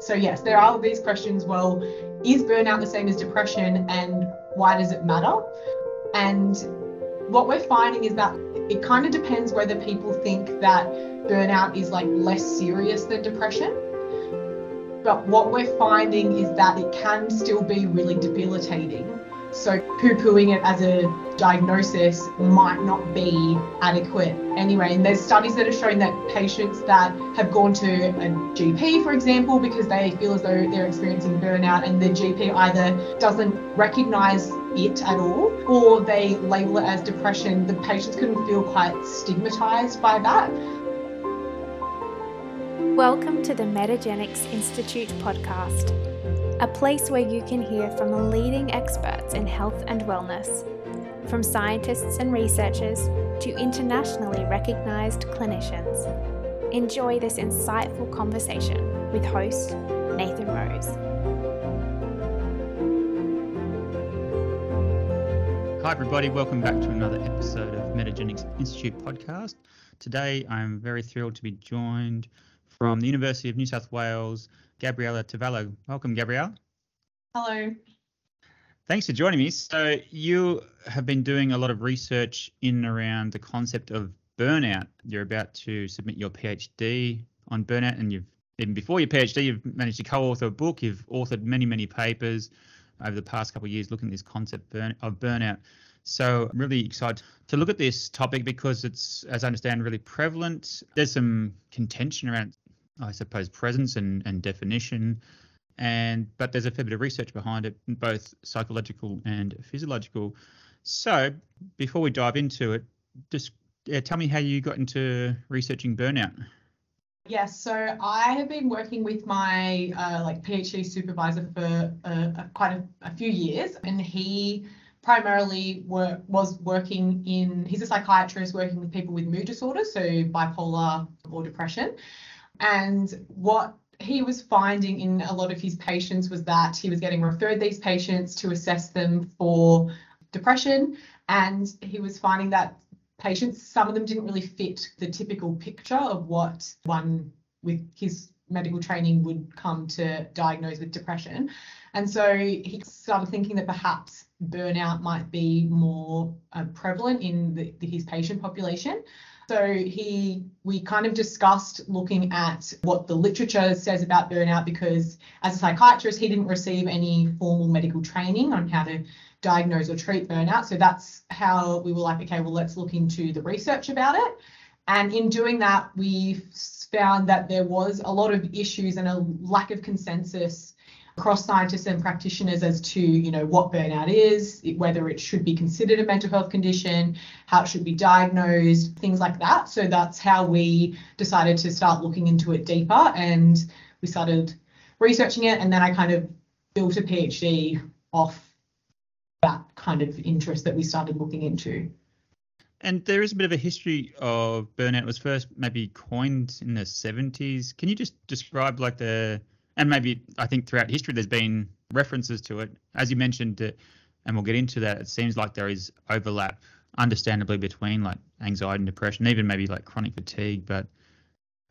So, yes, there are these questions well, is burnout the same as depression and why does it matter? And what we're finding is that it kind of depends whether people think that burnout is like less serious than depression. But what we're finding is that it can still be really debilitating. So poo pooing it as a diagnosis might not be adequate anyway. And there's studies that have shown that patients that have gone to a GP, for example, because they feel as though they're experiencing burnout and the GP either doesn't recognize it at all or they label it as depression, the patients can feel quite stigmatized by that. Welcome to the Metagenics Institute podcast a place where you can hear from leading experts in health and wellness, from scientists and researchers to internationally recognized clinicians. Enjoy this insightful conversation with host Nathan Rose. Hi, everybody. Welcome back to another episode of Metagenics Institute podcast. Today, I'm very thrilled to be joined from the University of New South Wales Gabriella Tavella. Welcome, Gabriella. Hello. Thanks for joining me. So, you have been doing a lot of research in and around the concept of burnout. You're about to submit your PhD on burnout, and you've even before your PhD, you've managed to co-author a book. You've authored many, many papers over the past couple of years looking at this concept of burnout. So I'm really excited to look at this topic because it's, as I understand, really prevalent. There's some contention around I suppose, presence and, and definition. And but there's a fair bit of research behind it, both psychological and physiological. So before we dive into it, just uh, tell me how you got into researching burnout. Yes, so I have been working with my uh, like PhD supervisor for uh, quite a, a, few years, and he primarily work, was working in. He's a psychiatrist working with people with mood disorders, so bipolar or depression. And what he was finding in a lot of his patients was that he was getting referred these patients to assess them for depression. And he was finding that patients, some of them didn't really fit the typical picture of what one with his medical training would come to diagnose with depression. And so he started thinking that perhaps burnout might be more uh, prevalent in the, the, his patient population. So he, we kind of discussed looking at what the literature says about burnout because as a psychiatrist, he didn't receive any formal medical training on how to diagnose or treat burnout. So that's how we were like, okay, well, let's look into the research about it. And in doing that, we found that there was a lot of issues and a lack of consensus across scientists and practitioners as to you know what burnout is whether it should be considered a mental health condition how it should be diagnosed things like that so that's how we decided to start looking into it deeper and we started researching it and then i kind of built a phd off that kind of interest that we started looking into and there is a bit of a history of burnout. It was first maybe coined in the 70s. Can you just describe like the and maybe I think throughout history there's been references to it. As you mentioned, uh, and we'll get into that, it seems like there is overlap, understandably, between like anxiety and depression, even maybe like chronic fatigue. But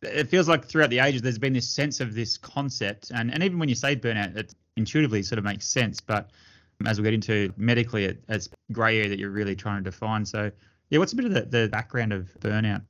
it feels like throughout the ages there's been this sense of this concept, and, and even when you say burnout, it intuitively sort of makes sense. But as we get into medically, it, it's grey area that you're really trying to define. So, yeah, what's a bit of the, the background of burnout?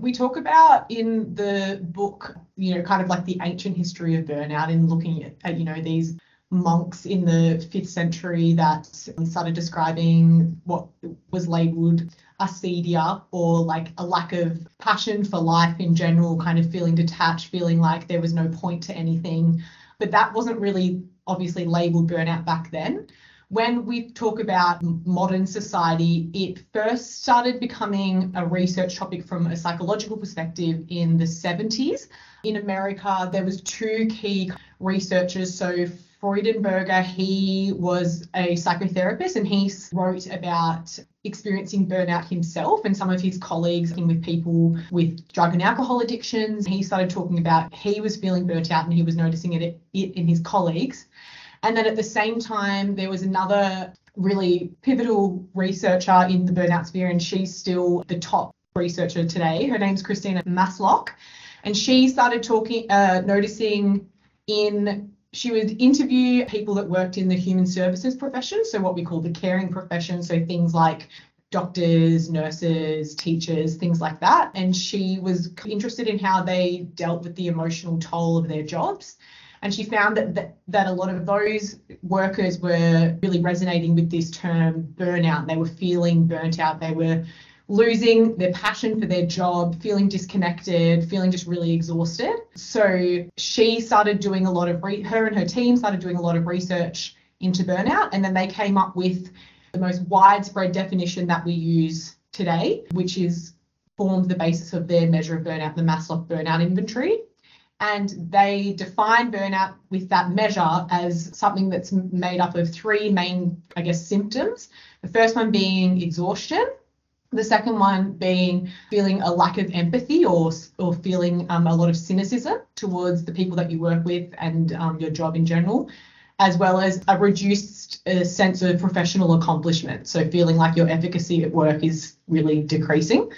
We talk about in the book, you know, kind of like the ancient history of burnout and looking at, at you know, these monks in the fifth century that started describing what was labeled acedia or like a lack of passion for life in general, kind of feeling detached, feeling like there was no point to anything. But that wasn't really obviously labeled burnout back then when we talk about modern society, it first started becoming a research topic from a psychological perspective in the 70s. In America, there was two key researchers. So Freudenberger, he was a psychotherapist and he wrote about experiencing burnout himself and some of his colleagues working with people with drug and alcohol addictions. He started talking about he was feeling burnt out and he was noticing it, it in his colleagues. And then at the same time, there was another really pivotal researcher in the burnout sphere, and she's still the top researcher today. Her name's Christina Maslach. And she started talking, uh, noticing in she would interview people that worked in the human services profession, so what we call the caring profession, so things like doctors, nurses, teachers, things like that. And she was interested in how they dealt with the emotional toll of their jobs. And she found that, that, that a lot of those workers were really resonating with this term burnout. They were feeling burnt out. They were losing their passion for their job, feeling disconnected, feeling just really exhausted. So she started doing a lot of re- her and her team started doing a lot of research into burnout, and then they came up with the most widespread definition that we use today, which is formed the basis of their measure of burnout, the Maslach burnout inventory. And they define burnout with that measure as something that's made up of three main, I guess, symptoms. The first one being exhaustion, the second one being feeling a lack of empathy or, or feeling um, a lot of cynicism towards the people that you work with and um, your job in general, as well as a reduced uh, sense of professional accomplishment. So feeling like your efficacy at work is really decreasing.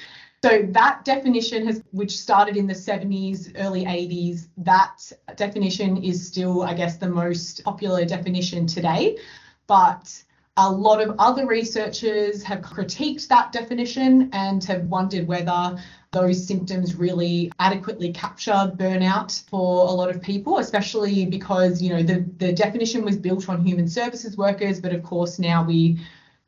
So that definition has, which started in the 70s, early 80s, that definition is still, I guess, the most popular definition today. But a lot of other researchers have critiqued that definition and have wondered whether those symptoms really adequately capture burnout for a lot of people, especially because, you know, the, the definition was built on human services workers, but of course now we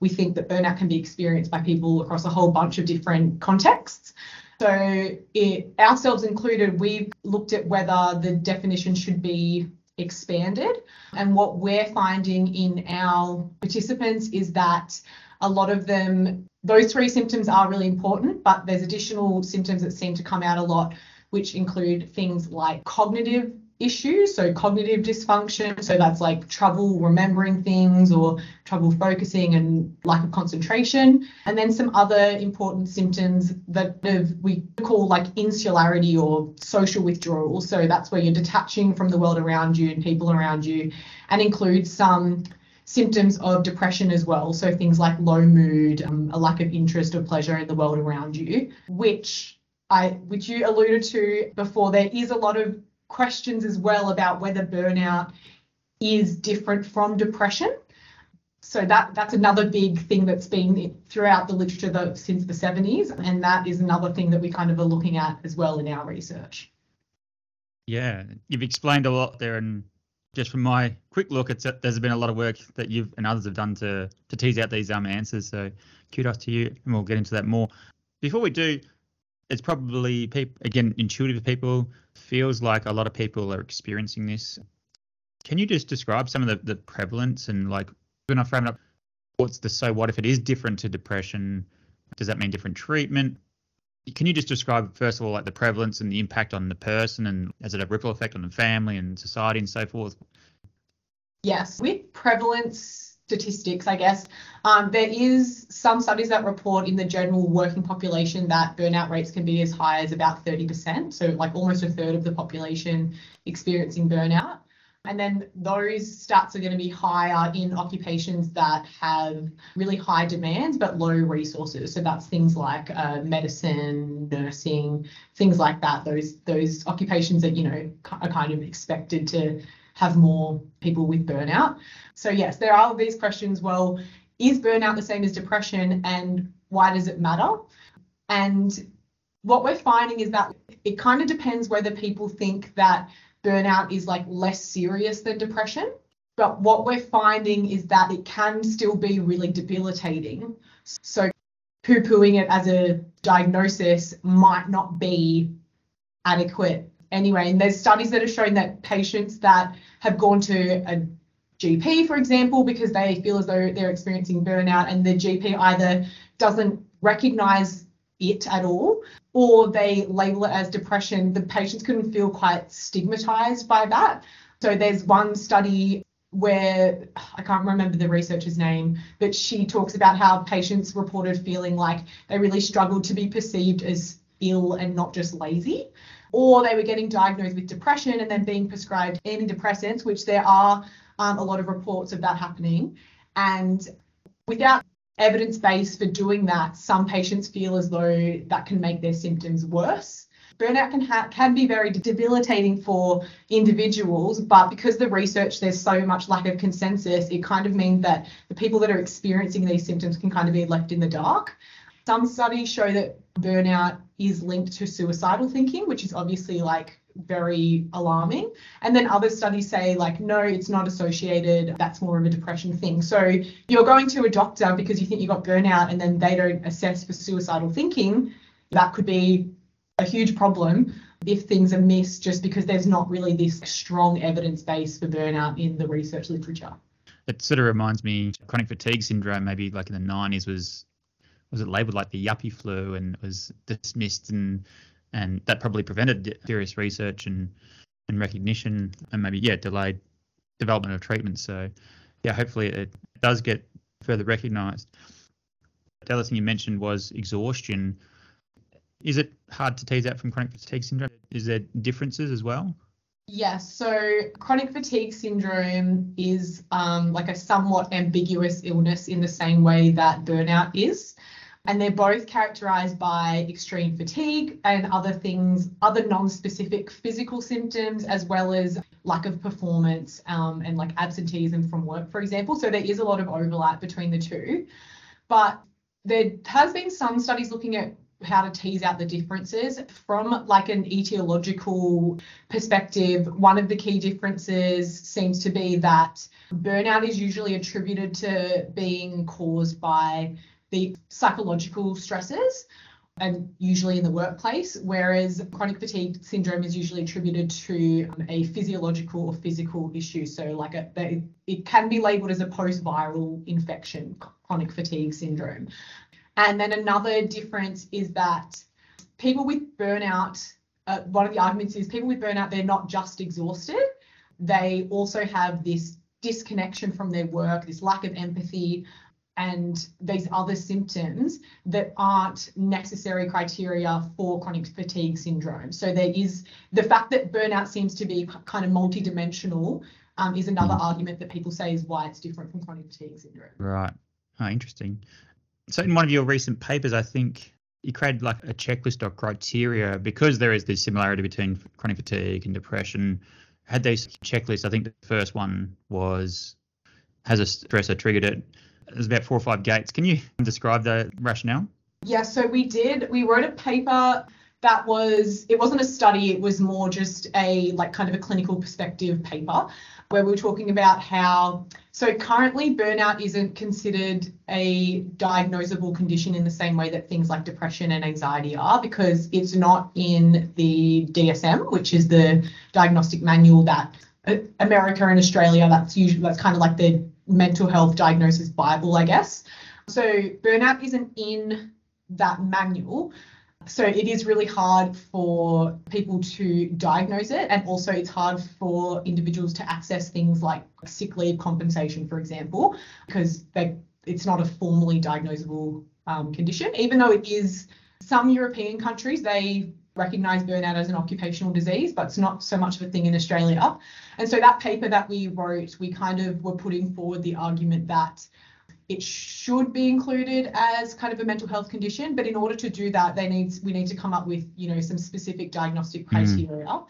we think that burnout can be experienced by people across a whole bunch of different contexts. So it ourselves included, we've looked at whether the definition should be expanded. And what we're finding in our participants is that a lot of them, those three symptoms are really important, but there's additional symptoms that seem to come out a lot, which include things like cognitive issues, so cognitive dysfunction. So that's like trouble remembering things or trouble focusing and lack of concentration. And then some other important symptoms that we call like insularity or social withdrawal. So that's where you're detaching from the world around you and people around you, and includes some symptoms of depression as well. So things like low mood, um, a lack of interest or pleasure in the world around you, which I, which you alluded to before, there is a lot of questions as well about whether burnout is different from depression. So that that's another big thing that's been throughout the literature that, since the 70s, and that is another thing that we kind of are looking at as well in our research. Yeah, you've explained a lot there, and just from my quick look, it's there's been a lot of work that you've and others have done to to tease out these um answers. So kudos to you, and we'll get into that more. Before we do, it's probably people again intuitive people. Feels like a lot of people are experiencing this. Can you just describe some of the, the prevalence and like when i frame it up what's the so what if it is different to depression? Does that mean different treatment? Can you just describe first of all like the prevalence and the impact on the person and has it a ripple effect on the family and society and so forth? Yes. With prevalence statistics, I guess. Um, there is some studies that report in the general working population that burnout rates can be as high as about 30%, so like almost a third of the population experiencing burnout. And then those stats are going to be higher in occupations that have really high demands but low resources. So that's things like uh, medicine, nursing, things like that. Those those occupations that you know are kind of expected to have more people with burnout. So, yes, there are these questions well, is burnout the same as depression and why does it matter? And what we're finding is that it kind of depends whether people think that burnout is like less serious than depression. But what we're finding is that it can still be really debilitating. So, poo pooing it as a diagnosis might not be adequate anyway. And there's studies that have shown that patients that have gone to a GP, for example, because they feel as though they're experiencing burnout and the GP either doesn't recognize it at all or they label it as depression, the patients can feel quite stigmatized by that. So there's one study where I can't remember the researcher's name, but she talks about how patients reported feeling like they really struggled to be perceived as ill and not just lazy or they were getting diagnosed with depression and then being prescribed antidepressants, which there are um, a lot of reports of that happening. And without evidence base for doing that, some patients feel as though that can make their symptoms worse. burnout can ha- can be very debilitating for individuals but because the research there's so much lack of consensus it kind of means that the people that are experiencing these symptoms can kind of be left in the dark some studies show that burnout is linked to suicidal thinking which is obviously like very alarming and then other studies say like no it's not associated that's more of a depression thing so you're going to a doctor because you think you got burnout and then they don't assess for suicidal thinking that could be a huge problem if things are missed just because there's not really this strong evidence base for burnout in the research literature. It sort of reminds me chronic fatigue syndrome maybe like in the 90s was was it labeled like the yuppie flu and was dismissed and and that probably prevented serious research and and recognition and maybe yeah delayed development of treatment so yeah hopefully it does get further recognized the other thing you mentioned was exhaustion is it hard to tease out from chronic fatigue syndrome? Is there differences as well? Yes, so chronic fatigue syndrome is um, like a somewhat ambiguous illness in the same way that burnout is. And they're both characterized by extreme fatigue and other things, other non specific physical symptoms, as well as lack of performance um, and like absenteeism from work, for example. So there is a lot of overlap between the two. But there has been some studies looking at how to tease out the differences from like an etiological perspective one of the key differences seems to be that burnout is usually attributed to being caused by the psychological stresses and usually in the workplace, whereas chronic fatigue syndrome is usually attributed to a physiological or physical issue. So, like a, it can be labeled as a post-viral infection, chronic fatigue syndrome. And then another difference is that people with burnout, uh, one of the arguments is people with burnout, they're not just exhausted, they also have this disconnection from their work, this lack of empathy, and these other symptoms that aren't necessary criteria for chronic fatigue syndrome. So there is the fact that burnout seems to be kind of multidimensional um, is another argument that people say is why it's different from chronic fatigue syndrome. Right. Oh, interesting. So in one of your recent papers, I think you created like a checklist of criteria because there is this similarity between chronic fatigue and depression. Had these checklists. I think the first one was has a stressor triggered it. There's about four or five gates. Can you describe the rationale? Yeah, so we did. We wrote a paper that was it wasn't a study. It was more just a like kind of a clinical perspective paper where we were talking about how so currently burnout isn't considered a diagnosable condition in the same way that things like depression and anxiety are because it's not in the DSM, which is the diagnostic manual that uh, America and Australia that's usually that's kind of like the mental health diagnosis bible, I guess. So burnout isn't in that manual so it is really hard for people to diagnose it, and also it's hard for individuals to access things like sick leave compensation, for example, because they, it's not a formally diagnosable um, condition. Even though it is, some European countries they recognise burnout as an occupational disease, but it's not so much of a thing in Australia. And so that paper that we wrote, we kind of were putting forward the argument that it should be included as kind of a mental health condition, but in order to do that, they need we need to come up with you know some specific diagnostic hmm. criteria, mm.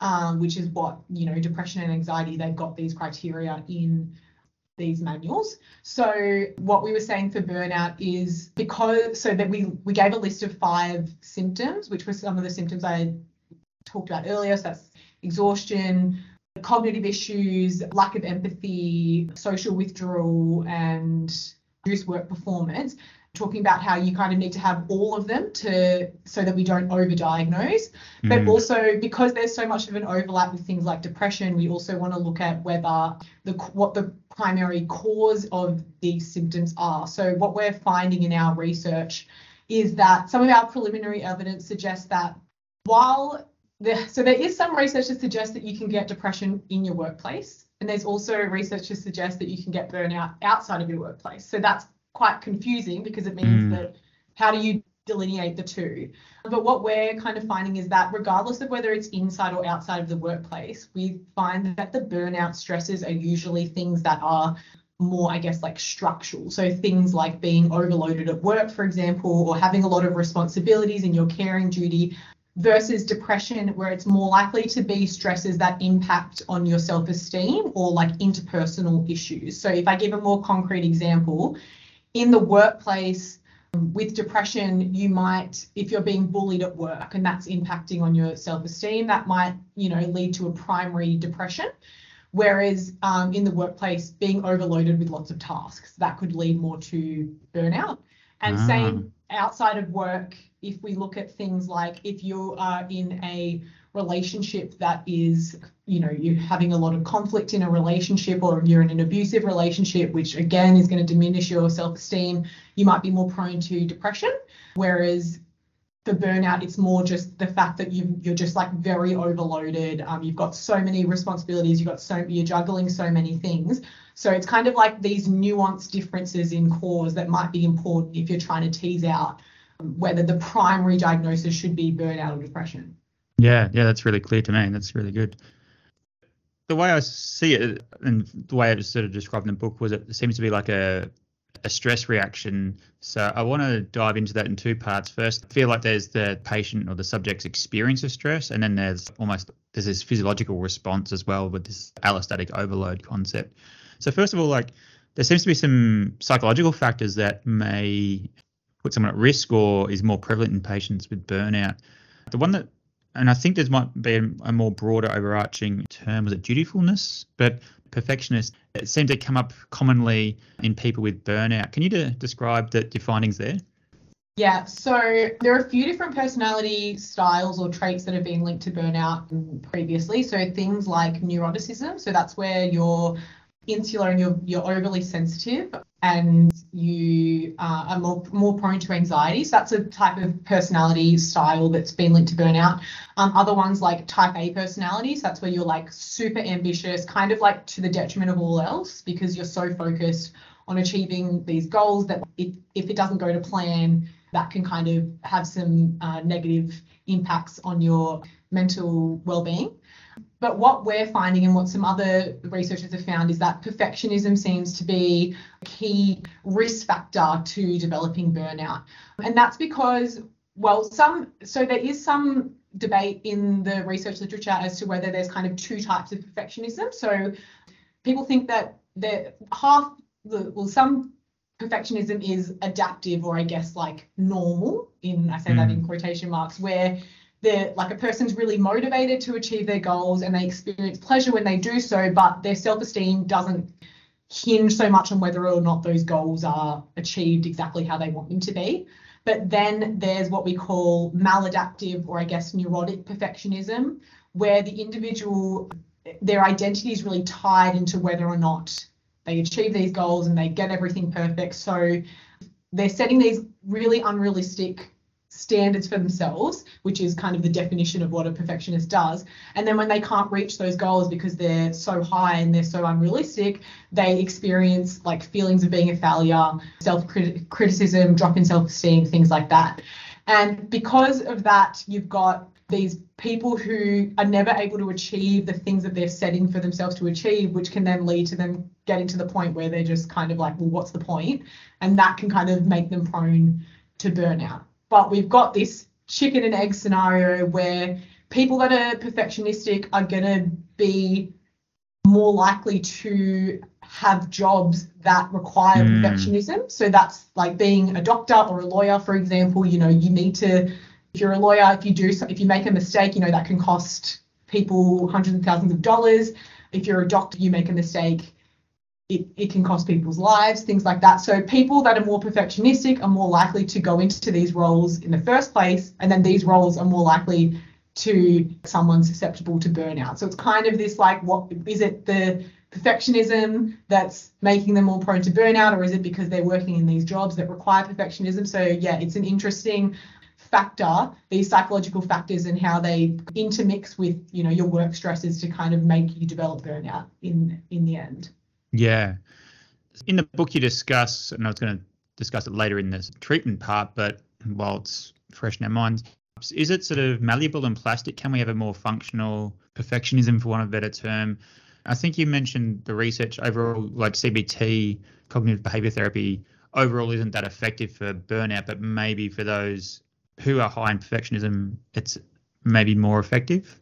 um, which is what you know depression and anxiety. They've got these criteria in these manuals. So what we were saying for burnout is because so that we we gave a list of five symptoms, which were some of the symptoms I talked about earlier. So that's exhaustion, cognitive issues, lack of empathy, social withdrawal, and reduced work performance. Talking about how you kind of need to have all of them to so that we don't overdiagnose, mm. but also because there's so much of an overlap with things like depression, we also want to look at whether the what the primary cause of these symptoms are. So what we're finding in our research is that some of our preliminary evidence suggests that while so there is some research to suggest that you can get depression in your workplace, and there's also research to suggest that you can get burnout outside of your workplace. So that's quite confusing because it means mm. that how do you delineate the two? But what we're kind of finding is that regardless of whether it's inside or outside of the workplace, we find that the burnout stresses are usually things that are more, I guess, like structural. So things like being overloaded at work, for example, or having a lot of responsibilities in your caring duty versus depression where it's more likely to be stresses that impact on your self-esteem or like interpersonal issues. So if I give a more concrete example, in the workplace with depression you might if you're being bullied at work and that's impacting on your self-esteem that might you know lead to a primary depression whereas um, in the workplace being overloaded with lots of tasks that could lead more to burnout and Ah. same outside of work if we look at things like if you are in a relationship that is you know you're having a lot of conflict in a relationship or you're in an abusive relationship which again is going to diminish your self-esteem you might be more prone to depression. Whereas for burnout it's more just the fact that you you're just like very overloaded um, you've got so many responsibilities you've got so you're juggling so many things. So it's kind of like these nuanced differences in cause that might be important if you're trying to tease out whether the primary diagnosis should be burnout or depression Yeah, yeah, that's really clear to me. That's really good. The way I see it, and the way I sort of described in the book, was it seems to be like a a stress reaction. So I want to dive into that in two parts. First, I feel like there's the patient or the subject's experience of stress, and then there's almost there's this physiological response as well with this allostatic overload concept. So first of all, like there seems to be some psychological factors that may put someone at risk or is more prevalent in patients with burnout. The one that and I think there might be a, more broader overarching term, was it dutifulness? But perfectionist, it seems to come up commonly in people with burnout. Can you de- describe the, your findings there? Yeah, so there are a few different personality styles or traits that have been linked to burnout previously. So things like neuroticism, so that's where you're insular and you're you're overly sensitive and you uh, are more more prone to anxiety. So that's a type of personality style that's been linked to burnout. Um, other ones like type A personalities, that's where you're like super ambitious, kind of like to the detriment of all else because you're so focused on achieving these goals that if, if it doesn't go to plan, that can kind of have some uh, negative impacts on your mental well-being. But what we're finding and what some other researchers have found is that perfectionism seems to be a key risk factor to developing burnout. And that's because, well, some, so there is some debate in the research literature as to whether there's kind of two types of perfectionism. So people think that the half, the, well, some perfectionism is adaptive or I guess like normal in, I say that in mm. quotation marks, where they're like a person's really motivated to achieve their goals and they experience pleasure when they do so, but their self-esteem doesn't hinge so much on whether or not those goals are achieved exactly how they want them to be. But then there's what we call maladaptive or I guess neurotic perfectionism, where the individual, their identity is really tied into whether or not they achieve these goals and they get everything perfect. So they're setting these really unrealistic standards for themselves, which is kind of the definition of what a perfectionist does. And then when they can't reach those goals because they're so high and they're so unrealistic, they experience like feelings of being a failure, self criticism, drop in self esteem, things like that. And because of that, you've got these people who are never able to achieve the things that they're setting for themselves to achieve, which can then lead to them getting to the point where they're just kind of like, well, what's the point? And that can kind of make them prone to burnout. But we've got this chicken and egg scenario where people that are perfectionistic are going to be more likely to have jobs that require Mm. perfectionism. So that's like being a doctor or a lawyer, for example. You know, you need to, if you're a lawyer, if you do, if you make a mistake, you know, that can cost people hundreds of thousands of dollars. If you're a doctor, you make a mistake, it, it can cost people's lives, things like that. So people that are more perfectionistic are more likely to go into these roles in the first place, and then these roles are more likely to someone susceptible to burnout. So it's kind of this like, what is it the perfectionism that's making them more prone to burnout, or is it because they're working in these jobs that require perfectionism? So yeah, it's an interesting factor these psychological factors and how they intermix with you know your work stresses to kind of make you develop burnout in in the end Yeah. In the book, you discuss, and I was going to discuss it later in this treatment part, but while it's fresh in our minds, is it sort of malleable and plastic? Can we have a more functional perfectionism, for want of a better term? I think you mentioned the research overall, like CBT, cognitive behavior therapy, overall isn't that effective for burnout, but maybe for those who are high in perfectionism, it's maybe more effective?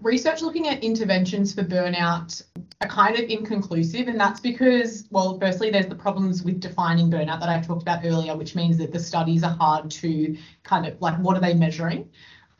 Research looking at interventions for burnout are kind of inconclusive, and that's because, well, firstly, there's the problems with defining burnout that I talked about earlier, which means that the studies are hard to kind of like what are they measuring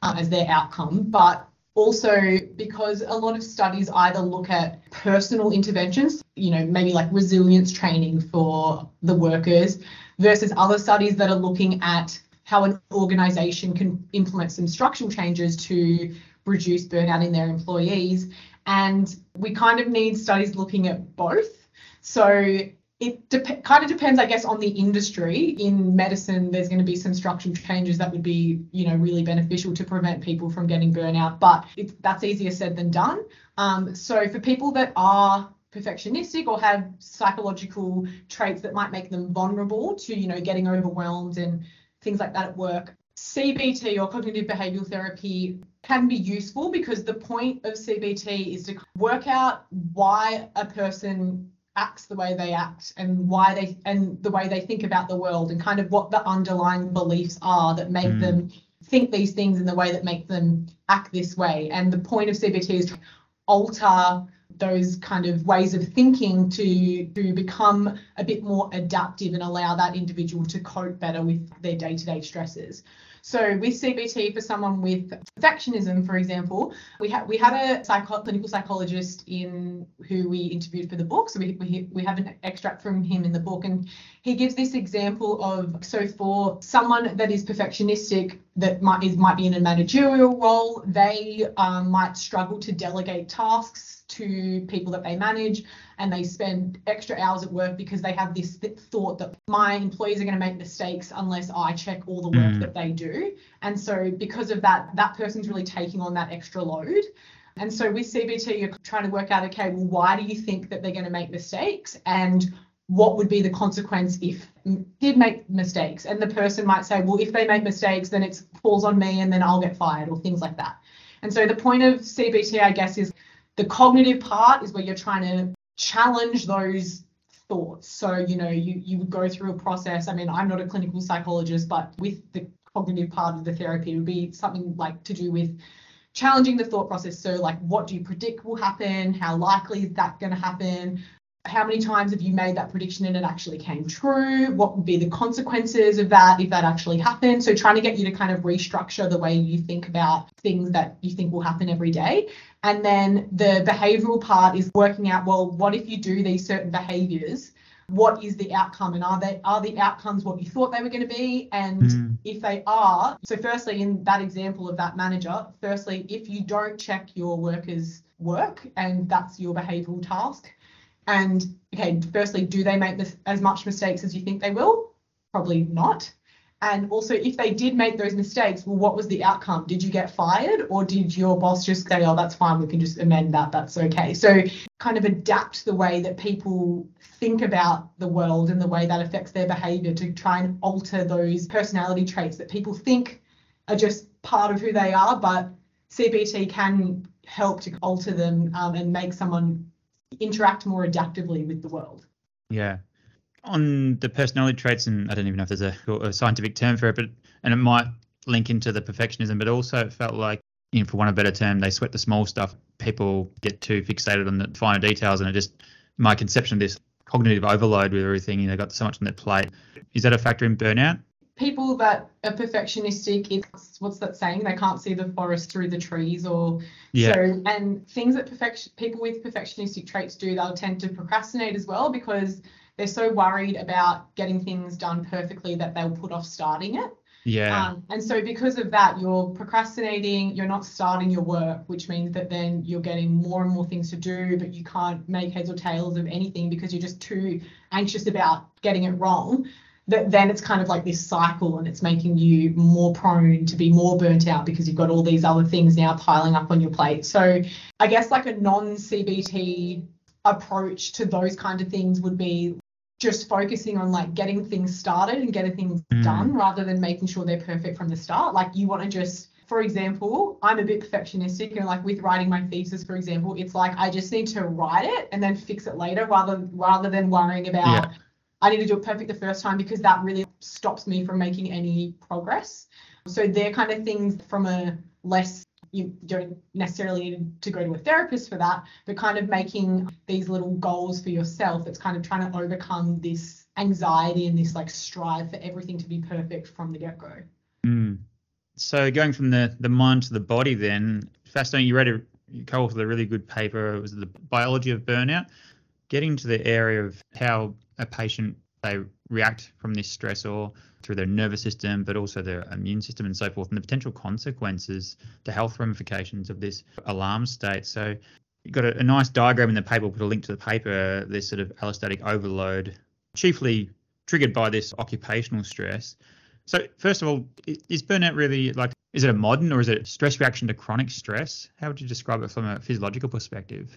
uh, as their outcome, but also because a lot of studies either look at personal interventions, you know, maybe like resilience training for the workers, versus other studies that are looking at how an organization can implement some structural changes to reduce burnout in their employees. And we kind of need studies looking at both. So it de- kind of depends, I guess, on the industry. In medicine, there's going to be some structural changes that would be, you know, really beneficial to prevent people from getting burnout, but that's easier said than done. Um, so for people that are perfectionistic or have psychological traits that might make them vulnerable to, you know, getting overwhelmed and things like that at work, CBT or cognitive behavioral therapy can be useful because the point of CBT is to work out why a person acts the way they act and why they and the way they think about the world and kind of what the underlying beliefs are that make mm. them think these things in the way that make them act this way and the point of cbt is to alter those kind of ways of thinking to to become a bit more adaptive and allow that individual to cope better with their day-to-day stresses so with CBT for someone with perfectionism, for example, we had we had a psycho- clinical psychologist in who we interviewed for the book. So we, we we have an extract from him in the book, and he gives this example of so for someone that is perfectionistic that might is might be in a managerial role, they um, might struggle to delegate tasks to people that they manage and they spend extra hours at work because they have this th- thought that my employees are going to make mistakes unless I check all the work mm. that they do. And so because of that, that person's really taking on that extra load. And so with CBT, you're trying to work out, okay, well, why do you think that they're going to make mistakes? And what would be the consequence if did make mistakes? And the person might say, well, if they make mistakes, then it falls on me and then I'll get fired or things like that. And so the point of CBT, I guess, is the cognitive part is where you're trying to challenge those thoughts. So, you know, you, you would go through a process. I mean, I'm not a clinical psychologist, but with the cognitive part of the therapy, would be something like to do with challenging the thought process. So, like, what do you predict will happen? How likely is that going to happen? How many times have you made that prediction and it actually came true? What would be the consequences of that if that actually happened? So, trying to get you to kind of restructure the way you think about things that you think will happen every day. And then the behavioral part is working out well, what if you do these certain behaviors? What is the outcome, and are they are the outcomes what you thought they were going to be? And mm. if they are, so firstly, in that example of that manager, firstly, if you don't check your workers' work and that's your behavioral task, and okay, firstly, do they make this, as much mistakes as you think they will? Probably not. And also, if they did make those mistakes, well, what was the outcome? Did you get fired or did your boss just say, oh, that's fine, we can just amend that, that's okay? So, kind of adapt the way that people think about the world and the way that affects their behavior to try and alter those personality traits that people think are just part of who they are, but CBT can help to alter them um, and make someone interact more adaptively with the world. Yeah. On the personality traits, and I don't even know if there's a, a scientific term for it, but and it might link into the perfectionism, but also it felt like, you know, for one of a better term, they sweat the small stuff. People get too fixated on the finer details, and it just my conception of this cognitive overload with everything, you know, got so much on their plate. Is that a factor in burnout? People that are perfectionistic it's what's that saying? They can't see the forest through the trees or yeah. so and things that perfection people with perfectionistic traits do they'll tend to procrastinate as well because they're so worried about getting things done perfectly that they'll put off starting it. Yeah. Um, and so because of that you're procrastinating you're not starting your work which means that then you're getting more and more things to do but you can't make heads or tails of anything because you're just too anxious about getting it wrong that then it's kind of like this cycle and it's making you more prone to be more burnt out because you've got all these other things now piling up on your plate. So I guess like a non-CBT approach to those kind of things would be just focusing on like getting things started and getting things mm. done rather than making sure they're perfect from the start. Like you want to just for example, I'm a bit perfectionistic and like with writing my thesis, for example, it's like I just need to write it and then fix it later rather rather than worrying about yeah I need to do it perfect the first time because that really stops me from making any progress. So they're kind of things from a less you don't necessarily need to go to a therapist for that, but kind of making these little goals for yourself. It's kind of trying to overcome this anxiety and this like strive for everything to be perfect from the get go. Mm. So going from the the mind to the body, then fascinating. You read a you co-authored a really good paper. It was the biology of burnout. Getting to the area of how a patient they react from this stressor through their nervous system, but also their immune system and so forth, and the potential consequences, the health ramifications of this alarm state. So you've got a, a nice diagram in the paper. We'll put a link to the paper. This sort of allostatic overload, chiefly triggered by this occupational stress. So first of all, is burnout really like is it a modern or is it a stress reaction to chronic stress? How would you describe it from a physiological perspective?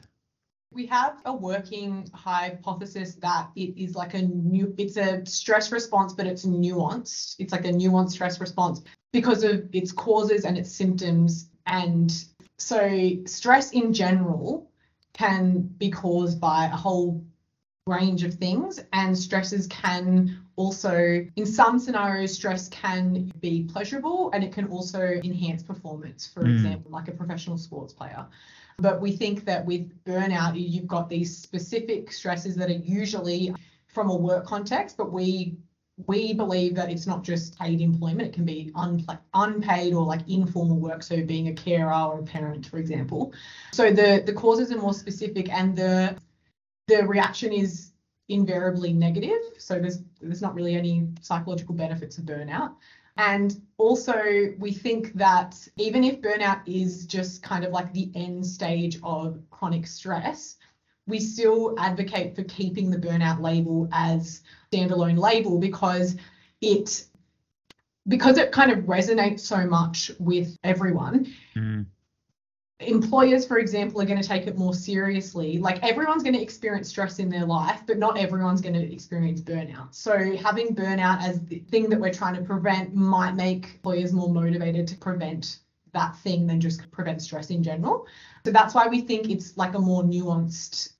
We have a working hypothesis that it is like a new it's a stress response, but it's nuanced. It's like a nuanced stress response because of its causes and its symptoms. And so stress in general can be caused by a whole range of things and stresses can also in some scenarios stress can be pleasurable and it can also enhance performance for mm. example like a professional sports player but we think that with burnout you've got these specific stresses that are usually from a work context but we we believe that it's not just paid employment it can be unpaid or like informal work so being a carer or a parent for example so the the causes are more specific and the the reaction is invariably negative. So there's there's not really any psychological benefits of burnout. And also, we think that even if burnout is just kind of like the end stage of chronic stress, we still advocate for keeping the burnout label as standalone label because it because it kind of resonates so much with everyone. Mm employers, for example, are going to take it more seriously. Like everyone's going to experience stress in their life, but not everyone's going to experience burnout. So having burnout as the thing that we're trying to prevent might make employers more motivated to prevent that thing than just prevent stress in general. So that's why we think it's like a more nuanced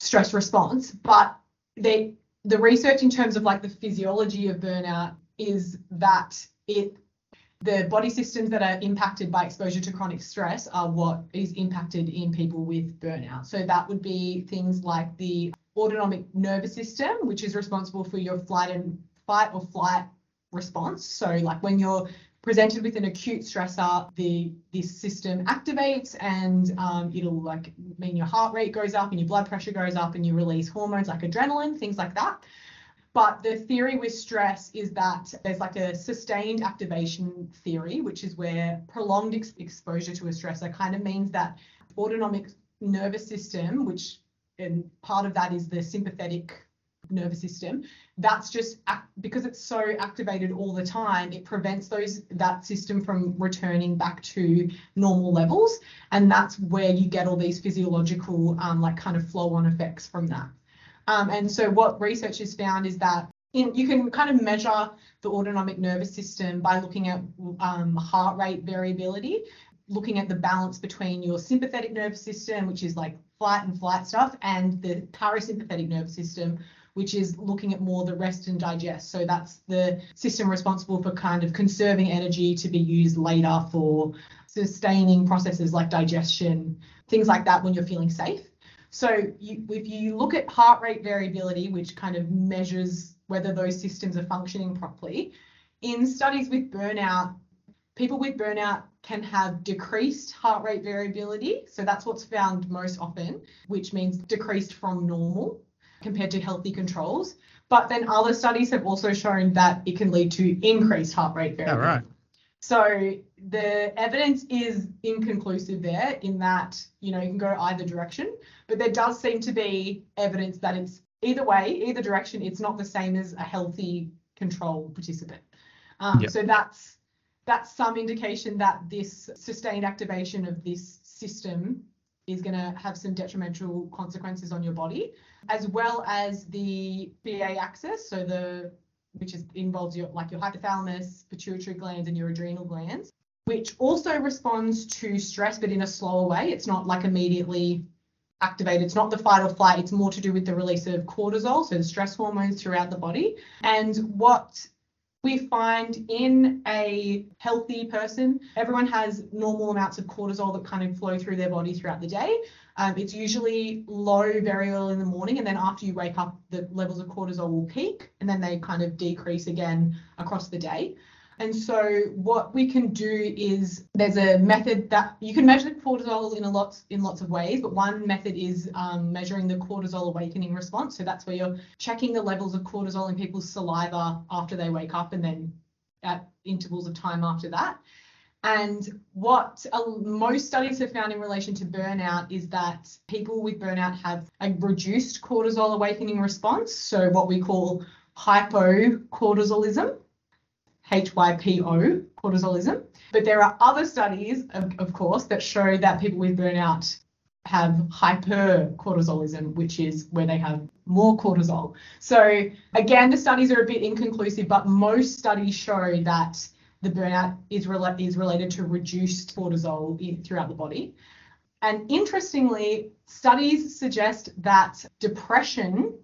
stress response. But they the research in terms of like the physiology of burnout is that it the body systems that are impacted by exposure to chronic stress are what is impacted in people with burnout. So that would be things like the autonomic nervous system, which is responsible for your flight and fight or flight response. So like when you're presented with an acute stressor, the this system activates and um, it'll like mean your heart rate goes up and your blood pressure goes up and you release hormones like adrenaline, things like that. But the theory with stress is that there's like a sustained activation theory, which is where prolonged ex- exposure to a stressor kind of means that autonomic nervous system, which and part of that is the sympathetic nervous system that's just because it's so activated all the time it prevents those that system from returning back to normal levels. And that's where you get all these physiological um, like kind of flow on effects from that um, and so what research has found is that in, you can kind of measure the autonomic nervous system by looking at um, heart rate variability, looking at the balance between your sympathetic nervous system, which is like flight and flight stuff, and the parasympathetic nervous system, which is looking at more the rest and digest. So that's the system responsible for kind of conserving energy to be used later for sustaining processes like digestion, things like that when you're feeling safe. So you, if you look at heart rate variability, which kind of measures whether those systems are functioning properly, in studies with burnout, people with burnout can have decreased heart rate variability. So that's what's found most often, which means decreased from normal compared to healthy controls. But then other studies have also shown that it can lead to increased heart rate variability. All right. So the evidence is inconclusive there in that, you know, you can go either direction, but there does seem to be evidence that it's either way, either direction, it's not the same as a healthy control participant. Um, yep. So that's that's some indication that this sustained activation of this system is going to have some detrimental consequences on your body, as well as the HPA axis, so the which is, involves your like your hypothalamus, pituitary glands, and your adrenal glands, which also responds to stress, but in a slower way. It's not like immediately activated. It's not the fight or flight. It's more to do with the release of cortisol, so the stress hormones throughout the body. And what we find in a healthy person, everyone has normal amounts of cortisol that kind of flow through their body throughout the day. Um, it's usually low very early in the morning, and then after you wake up, the levels of cortisol will peak, and then they kind of decrease again across the day. And so what we can do is there's a method that you can measure cortisol in a lot in lots of ways, but one method is um, measuring the cortisol awakening response. So that's where you're checking the levels of cortisol in people's saliva after they wake up and then at intervals of time after that. And what uh, most studies have found in relation to burnout is that people with burnout have a reduced cortisol awakening response, so what we call hypocortisolism. HYPO, cortisolism. But there are other studies, of, of course, that show that people with burnout have hypercortisolism, which is where they have more cortisol. So again, the studies are a bit inconclusive, but most studies show that the burnout is, rela- is related to reduced cortisol throughout the body. And interestingly, studies suggest that depression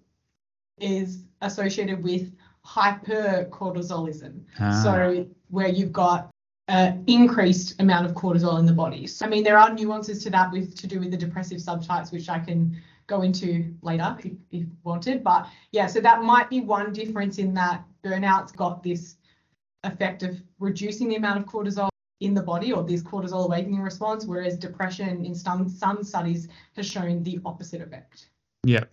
is associated with hypercortisolism. Ah. So where you've got an increased amount of cortisol in the body. So, I mean, there are nuances to that with to do with the depressive subtypes, which I can go into later if, if wanted. But yeah, so that might be one difference in that burnout's got this effect of reducing the amount of cortisol in the body or this cortisol awakening response, whereas depression in some some studies has shown the opposite effect. Yeah.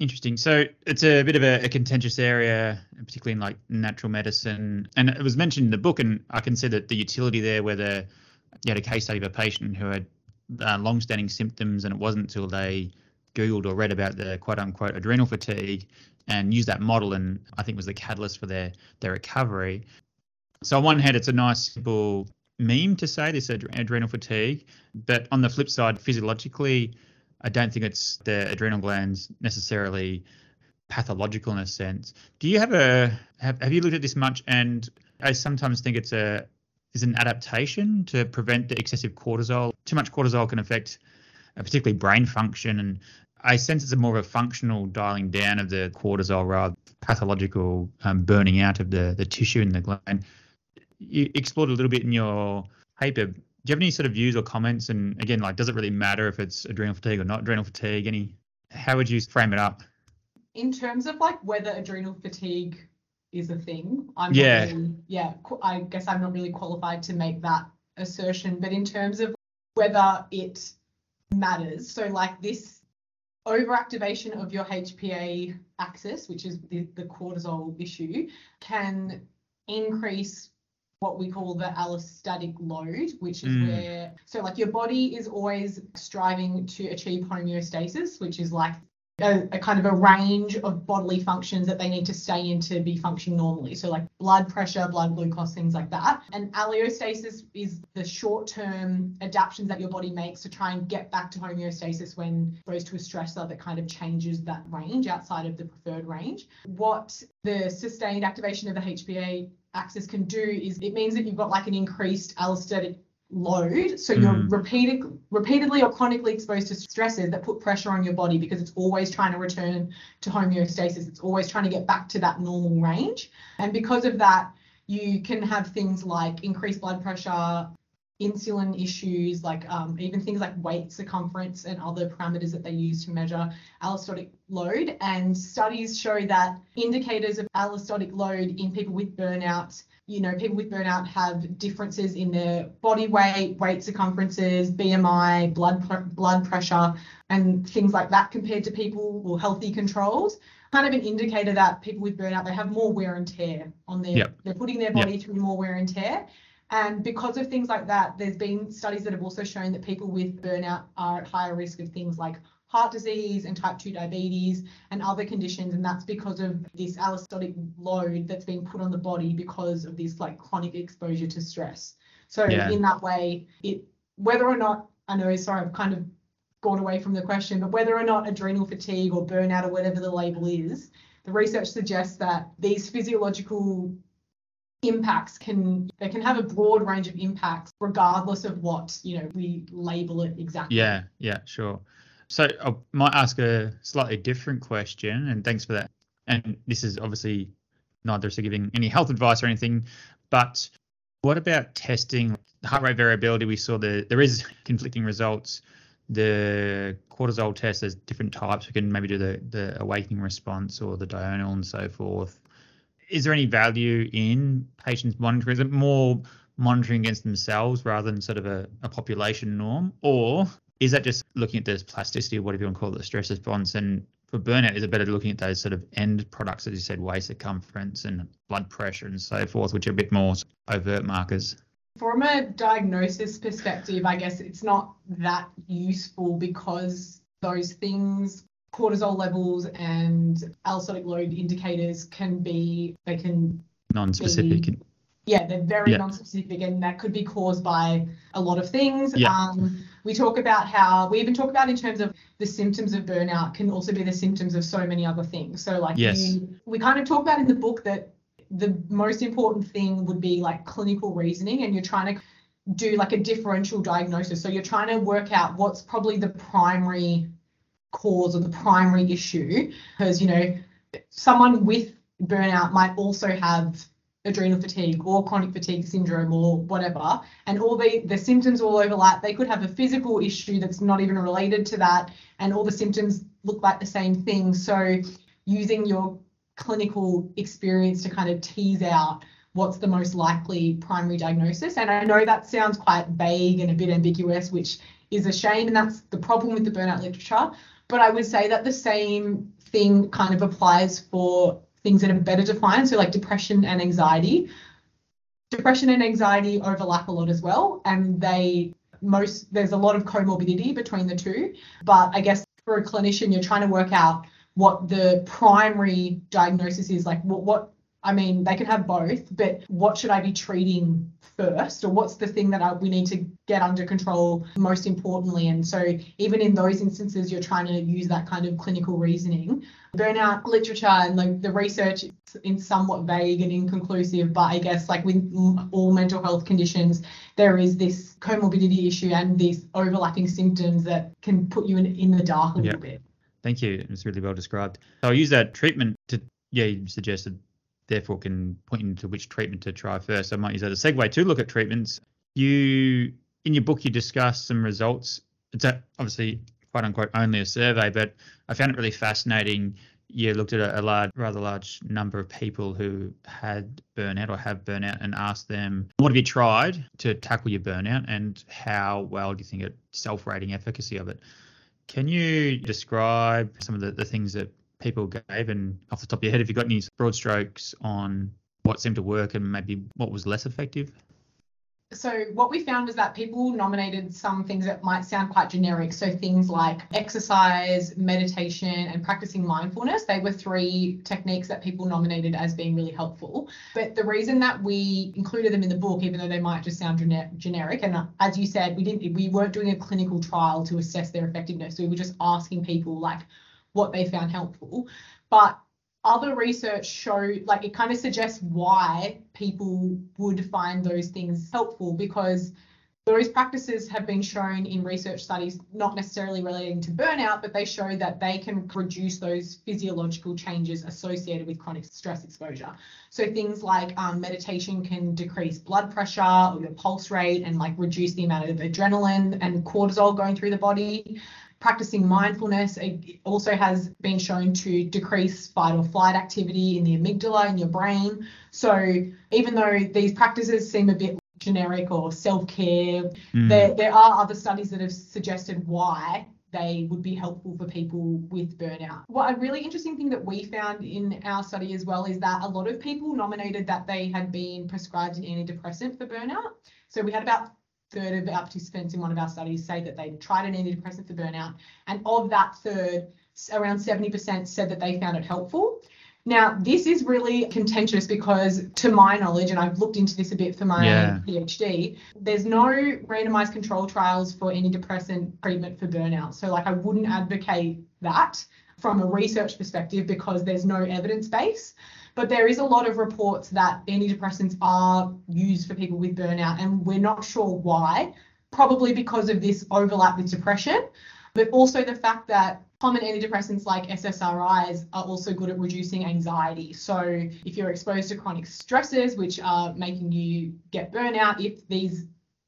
Interesting. So it's a bit of a, a, contentious area, particularly in like natural medicine. And it was mentioned in the book, and I can see that the utility there, where the you had a case study of a patient who had uh, long-standing symptoms, and it wasn't until they googled or read about the quote-unquote adrenal fatigue and used that model, and I think was the catalyst for their their recovery. So on one hand, it's a nice simple meme to say this ad- adrenal fatigue, but on the flip side, physiologically I don't think it's the adrenal glands necessarily pathological in a sense. Do you have a have, have you looked at this much? And I sometimes think it's a is an adaptation to prevent the excessive cortisol. Too much cortisol can affect particularly brain function, and I sense it's a more of a functional dialing down of the cortisol rather pathological um, burning out of the the tissue in the gland. You explored a little bit in your paper you have any sort of views or comments? And again, like, does it really matter if it's adrenal fatigue or not adrenal fatigue? Any, how would you frame it up? In terms of like whether adrenal fatigue is a thing, I'm yeah, really, yeah. I guess I'm not really qualified to make that assertion. But in terms of whether it matters, so like this overactivation of your HPA axis, which is the, the cortisol issue, can increase what we call the allostatic load, which is mm. where, so like your body is always striving to achieve homeostasis, which is like a, a, kind of a range of bodily functions that they need to stay in to be functioning normally. So like blood pressure, blood glucose, things like that. And allostasis is the short-term adaptations that your body makes to try and get back to homeostasis when exposed to a stressor that kind of changes that range outside of the preferred range. What the sustained activation of the HPA axis can do is it means that you've got like an increased allostatic load. So you're mm. repeated, repeatedly or chronically exposed to stresses that put pressure on your body because it's always trying to return to homeostasis. It's always trying to get back to that normal range. And because of that, you can have things like increased blood pressure, insulin issues, like um, even things like weight circumference and other parameters that they use to measure allostatic load. And studies show that indicators of allostatic load in people with burnout you know, people with burnout have differences in their body weight, weight circumferences, BMI, blood pr- blood pressure, and things like that compared to people or healthy controls. Kind of an indicator that people with burnout they have more wear and tear on their. Yep. They're putting their body yep. through more wear and tear. And because of things like that, there's been studies that have also shown that people with burnout are at higher risk of things like heart disease and type 2 diabetes and other conditions and that's because of this allostatic load that's being put on the body because of this like chronic exposure to stress. So yeah. in that way it whether or not i know sorry i've kind of gone away from the question but whether or not adrenal fatigue or burnout or whatever the label is the research suggests that these physiological impacts can they can have a broad range of impacts regardless of what you know we label it exactly. Yeah yeah sure so I might ask a slightly different question, and thanks for that. And this is obviously not just giving any health advice or anything, but what about testing heart rate variability? We saw that there is conflicting results. The cortisol test, there's different types. We can maybe do the, the awakening response or the diurnal and so forth. Is there any value in patients monitoring? Is it more monitoring against themselves rather than sort of a, a population norm? Or is that just looking at the plasticity or whatever you want to call it, the stress response? And for burnout, is it better looking at those sort of end products, as you said, waist circumference and blood pressure and so forth, which are a bit more overt markers? From a diagnosis perspective, I guess it's not that useful because those things, cortisol levels and allostatic load indicators can be, they can non-specific. Be, yeah, they're very Yeah. non-specific and that could be caused by a lot of things. Yeah. Um, we talk about how we even talk about in terms of the symptoms of burnout can also be the symptoms of so many other things. So like Yes. you, we kind of talk about in the book that the most important thing would be like clinical reasoning and you're trying to do like a differential diagnosis. So you're trying to work out what's probably the primary cause or the primary issue because you know someone with burnout might also have adrenal fatigue or chronic fatigue syndrome or whatever. And all the the symptoms all overlap. They could have a physical issue that's not even related to that and all the symptoms look like the same thing. So using your clinical experience to kind of tease out what's the most likely primary diagnosis. And i know that sounds quite vague and a bit ambiguous which is a shame and that's the problem with the burnout literature. But i would say that the same thing kind of applies for things that are better defined so like depression and anxiety. Depression and anxiety overlap a lot as well and they most there's a lot of comorbidity between the two. But i guess for a clinician you're trying to work out what the primary diagnosis is like what what I mean, they can have both, but what should I be treating first, or what's the thing that I, we need to get under control most importantly? And so, even in those instances, you're trying to use that kind of clinical reasoning. Burnout literature and like the research is somewhat vague and inconclusive, but I guess like with all mental health conditions, there is this comorbidity issue and these overlapping symptoms that can put you in, in the dark a Yeah. little bit. Thank you. It's really well described. So I'll use that treatment to, yeah, you suggested, therefore can point into which treatment to try first. I might use that as a segue to look at treatments. You, in your book, you discuss some results. It's a, obviously, quote unquote, only a survey, but I found it really fascinating. You looked at a, a large, rather large number of people who had burnout or have burnout and asked them, what have you tried to tackle your burnout and how well do you think it self-rating efficacy of it? Can you describe some of the, the things that people gave and off the top of your head, have you've got any broad strokes on what seemed to work and maybe what was less effective? So what we found was that people nominated some things that might sound quite generic. So things like exercise, meditation, and practicing mindfulness. They were three techniques that people nominated as being really helpful. But the reason that we included them in the book, even though they might just sound gene- generic, and uh, as you said, we didn't, we weren't doing a clinical trial to assess their effectiveness. We were just asking people like what they found helpful. But other research show like it kind of suggests why people would find those things helpful because those practices have been shown in research studies not necessarily relating to burnout but they show that they can reduce those physiological changes associated with chronic stress exposure so things like um, meditation can decrease blood pressure or your pulse rate and like reduce the amount of adrenaline and cortisol going through the body practicing mindfulness it also has been shown to decrease fight or flight activity in the amygdala in your brain. So even though these practices seem a bit generic or self-care, Mm. there, there are other studies that have suggested why they would be helpful for people with burnout. What a really interesting thing that we found in our study as well is that a lot of people nominated that they had been prescribed an antidepressant for burnout. So we had about third of our participants in one of our studies say that they tried an antidepressant for burnout. And of that third, around 70% said that they found it helpful. Now, this is really contentious because, to my knowledge, and I've looked into this a bit for my Yeah. PhD, there's no randomized control trials for antidepressant treatment for burnout. So, like, I wouldn't advocate that from a research perspective because there's no evidence base. But there is a lot of reports that antidepressants are used for people with burnout, and we're not sure why. Probably because of this overlap with depression. but also the fact that common antidepressants like SSRIs are also good at reducing anxiety. So if you're exposed to chronic stresses, which are making you get burnout, if these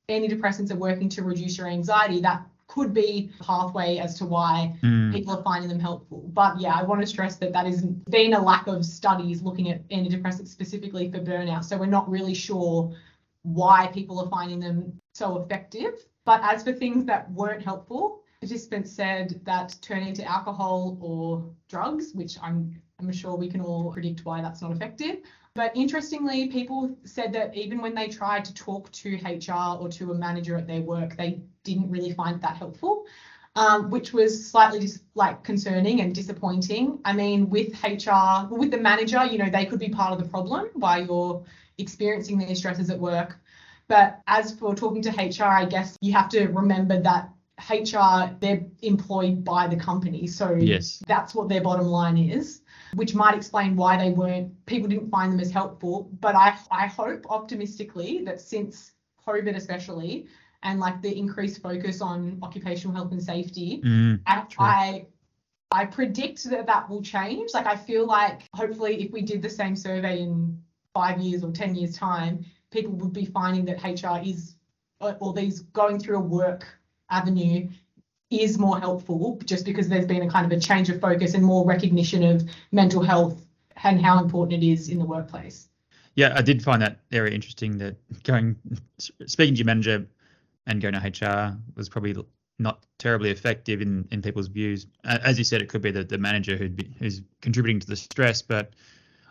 antidepressants are working to reduce your anxiety, that could be a pathway as to why Mm. people are finding them helpful. But yeah, I want to stress that that has been a lack of studies looking at antidepressants specifically for burnout. So we're not really sure why people are finding them so effective. But as for things that weren't helpful, participants said that turning to alcohol or drugs, which I'm I'm sure we can all predict why that's not effective. But interestingly, people said that even when they tried to talk to HR or to a manager at their work, they didn't really find that helpful, um, which was slightly dis- like concerning and disappointing. I mean, with HR, with the manager, you know, they could be part of the problem while you're experiencing these stresses at work. But as for talking to HR, I guess you have to remember that HR, they're employed by the company. So Yes. that's what their bottom line is, which might explain why they weren't, people didn't find them as helpful. But I, I hope optimistically that since COVID, especially, and like the increased focus on occupational health and safety, Mm. I, True. I I predict that that will change. Like I feel like hopefully if we did the same survey in five years or ten years time, people would be finding that HR is or, or these going through a work avenue is more helpful just because there's been a kind of a change of focus and more recognition of mental health and how important it is in the workplace. Yeah, I did find that area interesting. That going speaking to your manager and going to HR was probably not terribly effective in, in people's views. As you said, it could be the, the manager who'd be, who's contributing to the stress. But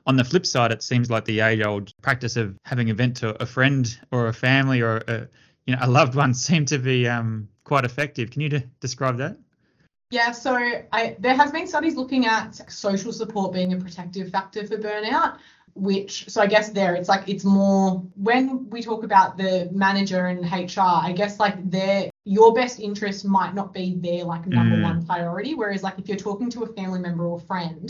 on the flip side, it seems like the age-old practice of having a vent to a friend or a family or a, you know a loved one seemed to be um, quite effective. Can you de- describe that? Yeah, so I, there has been studies looking at social support being a protective factor for burnout, which so I guess there it's like it's more when we talk about the manager and HR, I guess like their your best interest might not be their like number Mm. one priority. Whereas like if you're talking to a family member or friend,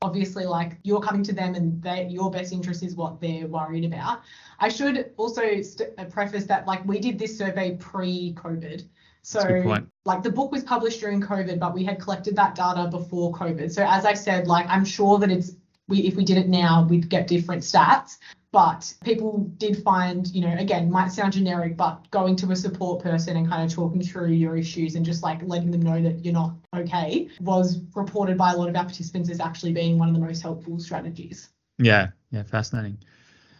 obviously like you're coming to them and they, your best interest is what they're worried about. I should also st- preface that like we did this survey pre-COVID. So That's a good point. like the book was published during COVID, but we had collected that data before COVID. So as I said, like I'm sure that it's we if we did it now, we'd get different stats. But people did find, you know, again, might sound generic, but going to a support person and kind of talking through your issues and just like letting them know that you're not okay was reported by a lot of our participants as actually being one of the most helpful strategies. Yeah, yeah, fascinating.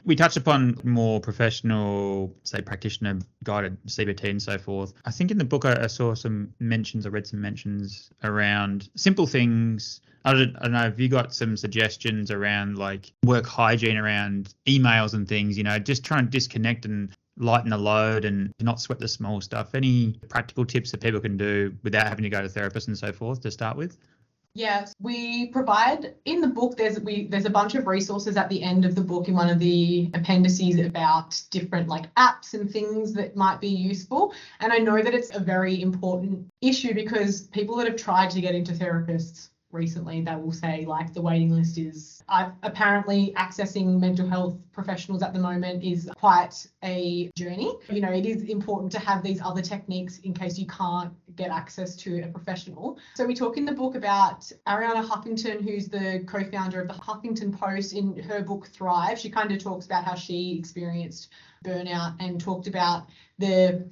We touched upon more professional, say, practitioner guided CBT and so forth. I think in the book I, I saw some mentions, I read some mentions around simple things. I don't, I don't know, have you got some suggestions around like work hygiene around emails and things, you know, just trying to disconnect and lighten the load and not sweat the small stuff? Any practical tips that people can do without having to go to therapists and so forth to start with? Yes, we provide in the book. There's we there's a bunch of resources at the end of the book in one of the appendices about different like apps and things that might be useful. And I know that it's a very important issue because people that have tried to get into therapists recently, they will say like the waiting list is uh, apparently accessing mental health professionals at the moment is quite a journey. You know, it is important to have these other techniques in case you can't get access to a professional. So we talk in the book about Arianna Huffington, who's the co-founder of the Huffington Post. In her book Thrive, she kind of talks about how she experienced burnout and talked about the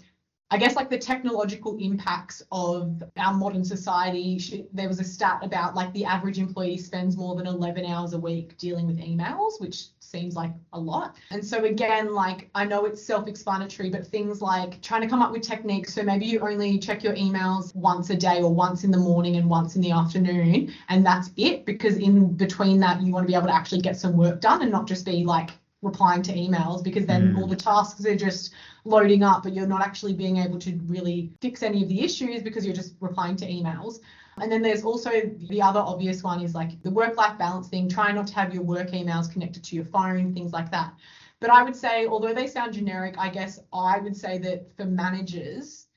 I guess like the technological impacts of our modern society. There was a stat about like the average employee spends more than 11 hours a week dealing with emails, which seems like a lot. And so again, like I know it's self-explanatory, but things like trying to come up with techniques. So maybe you only check your emails once a day or once in the morning and once in the afternoon, and that's it. Because in between that, you want to be able to actually get some work done and not just be like replying to emails because then Mm. all the tasks are just loading up, but you're not actually being able to really fix any of the issues because you're just replying to emails. And then there's also the other obvious one is like the work life balance thing, try not to have your work emails connected to your phone, things like that. But I would say, although they sound generic, I guess I would say that for managers,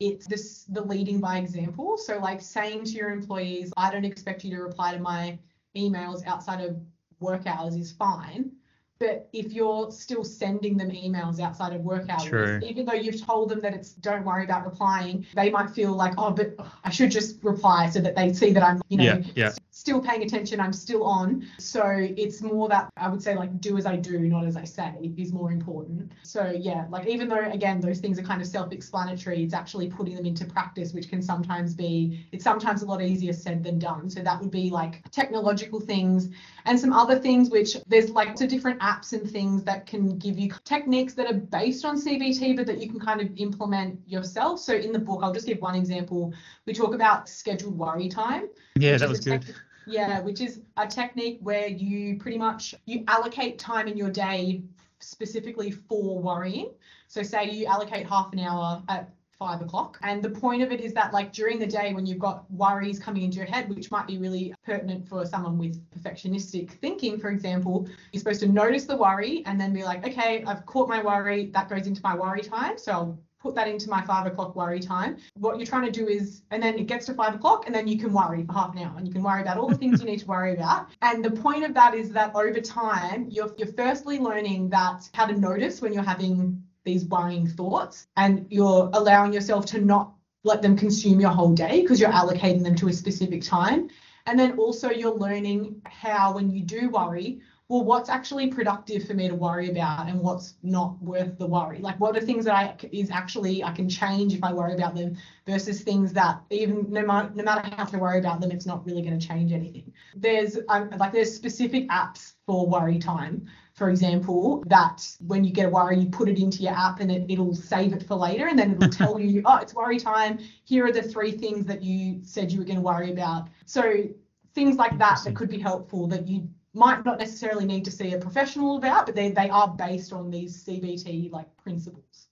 it's this the leading by example. So like saying to your employees, I don't expect you to reply to my emails outside of work hours is fine. But if you're still sending them emails outside of work hours, True. even though you've told them that it's don't worry about replying, they might feel like, oh, but I should just reply so that they see that I'm, you know, Yeah, yeah. still paying attention, I'm still on. So it's more that I would say like do as I do, not as I say, is more important. So yeah, like even though again those things are kind of self-explanatory, it's actually putting them into practice, which can sometimes be it's sometimes a lot easier said than done. So that would be like technological things and some other things which there's like to different apps and things that can give you techniques that are based on CBT, but that you can kind of implement yourself. So in the book, I'll just give one example. We talk about scheduled worry time. Yeah, that was good. tech- yeah, which is a technique where you pretty much you allocate time in your day specifically for worrying. So say you allocate half an hour at five o'clock. And the point of it is that like during the day when you've got worries coming into your head, which might be really pertinent for someone with perfectionistic thinking, for example, you're supposed to notice the worry and then be like, okay, I've caught my worry, that goes into my worry time. So I'll put that into my five o'clock worry time. What you're trying to do is, and then it gets to five o'clock, and then you can worry for half an hour, and you can worry about all the things you need to worry about. And the point of that is that over time, you're you're firstly learning that how to notice when you're having these worrying thoughts, and you're allowing yourself to not let them consume your whole day because you're allocating them to a specific time. And then also you're learning how when you do worry, well, what's actually productive for me to worry about and what's not worth the worry? Like, what are things that I is actually I can change if I worry about them versus things that even no matter no matter how much I worry about them, it's not really going to change anything. There's um, like there's specific apps for worry time. For example, that when you get a worry, you put it into your app and it, it'll save it for later, and then it'll tell you, oh, it's worry time. Here are the three things that you said you were going to worry about. So things like that that could be helpful that you might not necessarily need to see a professional about, but they, they are based on these CBT like principles.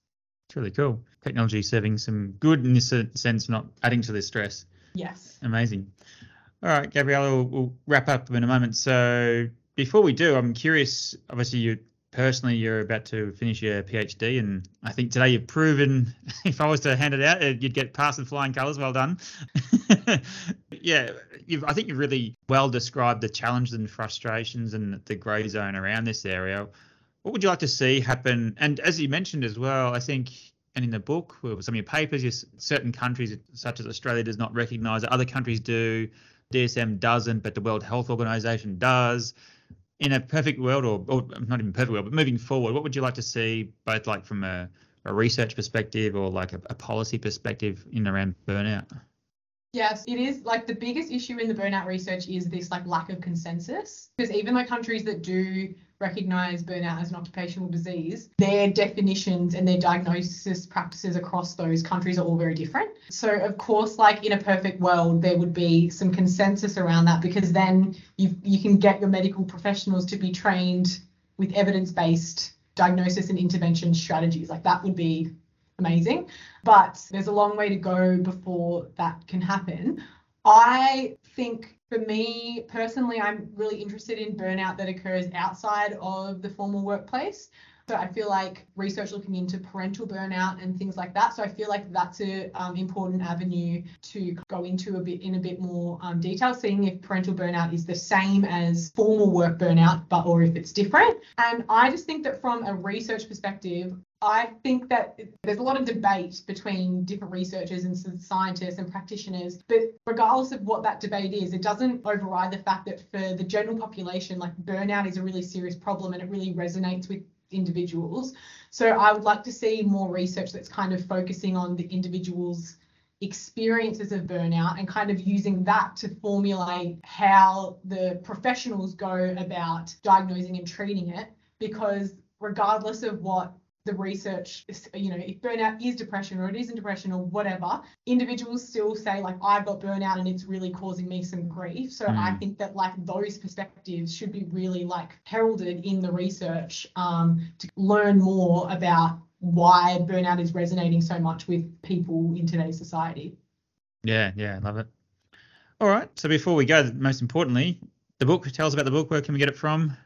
It's really cool. Technology serving some good in this sense, not adding to the stress. Yes. Amazing. All right, Gabriella, we'll, we'll wrap up in a moment. So before we do, I'm curious. Obviously, you personally you're about to finish your PhD, and I think today you've proven. If I was to hand it out, you'd get past with flying colours. Well done. yeah, I think you've really well described the challenges and frustrations and the grey zone around this area. What would you like to see happen? And as you mentioned as well, I think and in the book, some of your papers, certain countries such as Australia does not recognise. Other countries do. DSM doesn't, but the World Health Organization does. In a perfect world, or, or not even perfect world, but moving forward, what would you like to see, both like from a, a research perspective or like a, a policy perspective in around burnout? Yes, it is like the biggest issue in the burnout research is this like lack of consensus. Because even though countries that do recognize burnout as an occupational disease, their definitions and their diagnosis practices across those countries are all very different. So of course, like in a perfect world, there would be some consensus around that because then you you can get your medical professionals to be trained with evidence-based diagnosis and intervention strategies. Like that would be amazing. But there's a long way to go before that can happen. I think for me personally, I'm really interested in burnout that occurs outside of the formal workplace. So I feel like research looking into parental burnout and things like that. So I feel like that's a um, important avenue to go into a bit in a bit more um, detail, seeing if parental burnout is the same as formal work burnout, but or if it's different. And I just think that from a research perspective, I think that there's a lot of debate between different researchers and scientists and practitioners, but regardless of what that debate is, it doesn't override the fact that for the general population, like burnout is a really serious problem and it really resonates with individuals. So I would like to see more research that's kind of focusing on the individual's experiences of burnout and kind of using that to formulate how the professionals go about diagnosing and treating it because regardless of what the research, you know, if burnout is depression or it isn't depression or whatever, individuals still say like I've got burnout and it's really causing me some grief. So Mm. I think that like those perspectives should be really like heralded in the research um, to learn more about why burnout is resonating so much with people in today's society. Yeah, yeah, I love it. All right. So before we go, most importantly, the book. Tell us about the book. Where can we get it from?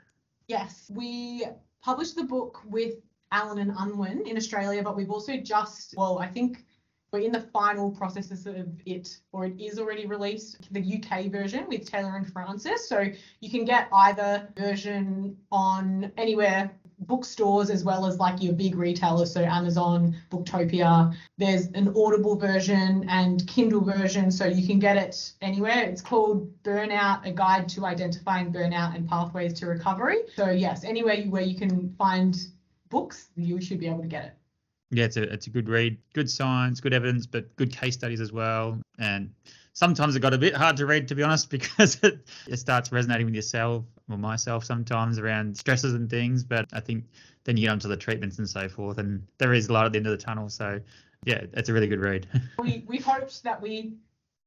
Yes, we published the book with Allen and Unwin in Australia, but we've also just, well, I think we're in the final processes of it, or it is already released, the UK version with Taylor and Francis. So you can get either version on anywhere bookstores as well as like your big retailers, so Amazon, Booktopia. There's an Audible version and Kindle version, so you can get it anywhere. It's called Burnout: A Guide to Identifying Burnout and Pathways to Recovery. So yes, anywhere where you can find books, you should be able to get it. Yeah, it's a it's a good read, good science, good evidence, but good case studies as well. And sometimes it got a bit hard to read, to be honest, because it, it starts resonating with yourself or myself sometimes around stresses and things. But I think then you get onto the treatments and so forth, and there is a light at the end of the tunnel. So yeah, it's a really good read. we we hoped that we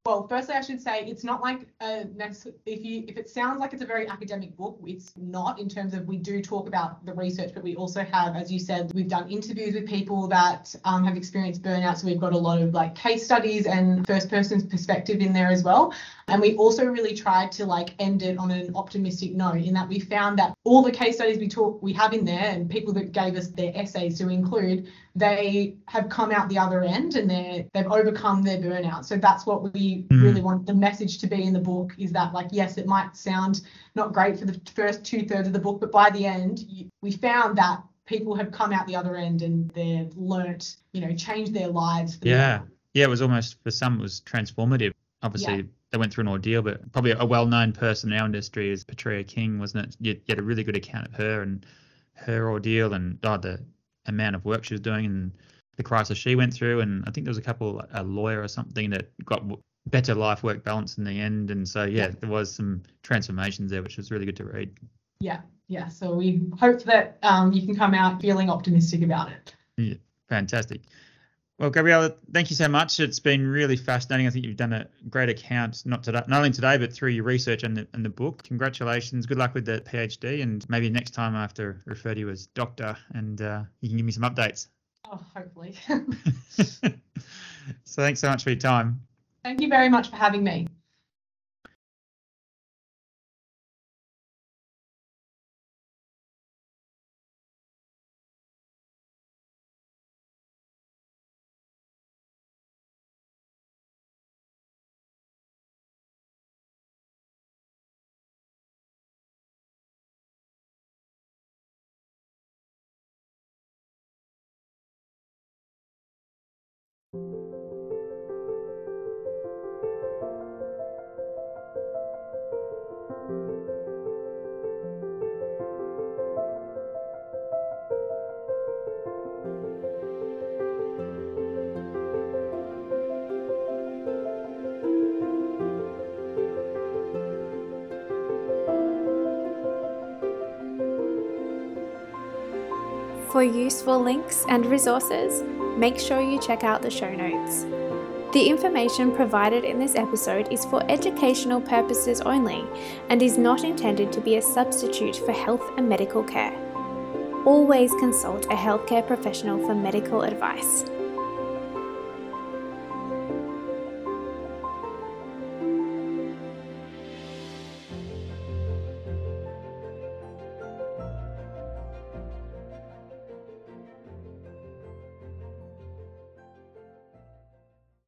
well, firstly, I should say it's not like a next. If you if it sounds like it's a very academic book, it's not. In terms of we do talk about the research, but we also have, as you said, we've done interviews with people that um, have experienced burnout. So we've got a lot of like case studies and first person's perspective in there as well. And we also really tried to like end it on an optimistic note in that we found that all the case studies we talk we have in there and people that gave us their essays to include, they have come out the other end and they they've overcome their burnout. So that's what we mm. really want the message to be in the book is that like yes, it might sound not great for the first two thirds of the book, but by the end we found that people have come out the other end and they've learnt, you know, changed their lives. yeah. Yeah, it was almost for some it was transformative. Obviously, yeah they went through an ordeal, but probably a well-known person in our industry is Petrea King, wasn't it? You, you had a really good account of her and her ordeal and oh, the amount of work she was doing and the crisis she went through. And I think there was a couple, a lawyer or something that got better life-work balance in the end. And so, yeah, there was some transformations there, which was really good to read. Yeah, yeah. So we hope that um, you can come out feeling optimistic about it. Yeah, fantastic. Well, Gabriella, thank you so much. It's been really fascinating. I think you've done a great account, not today, not only today, but through your research and the, and the book. Congratulations. Good luck with the PhD, and maybe next time I have to refer to you as doctor, and uh, you can give me some updates. Oh, hopefully. so thanks so much for your time. Thank you very much for having me. For useful links and resources, make sure you check out the show notes. The information provided in this episode is for educational purposes only and is not intended to be a substitute for health and medical care. Always consult a healthcare professional for medical advice.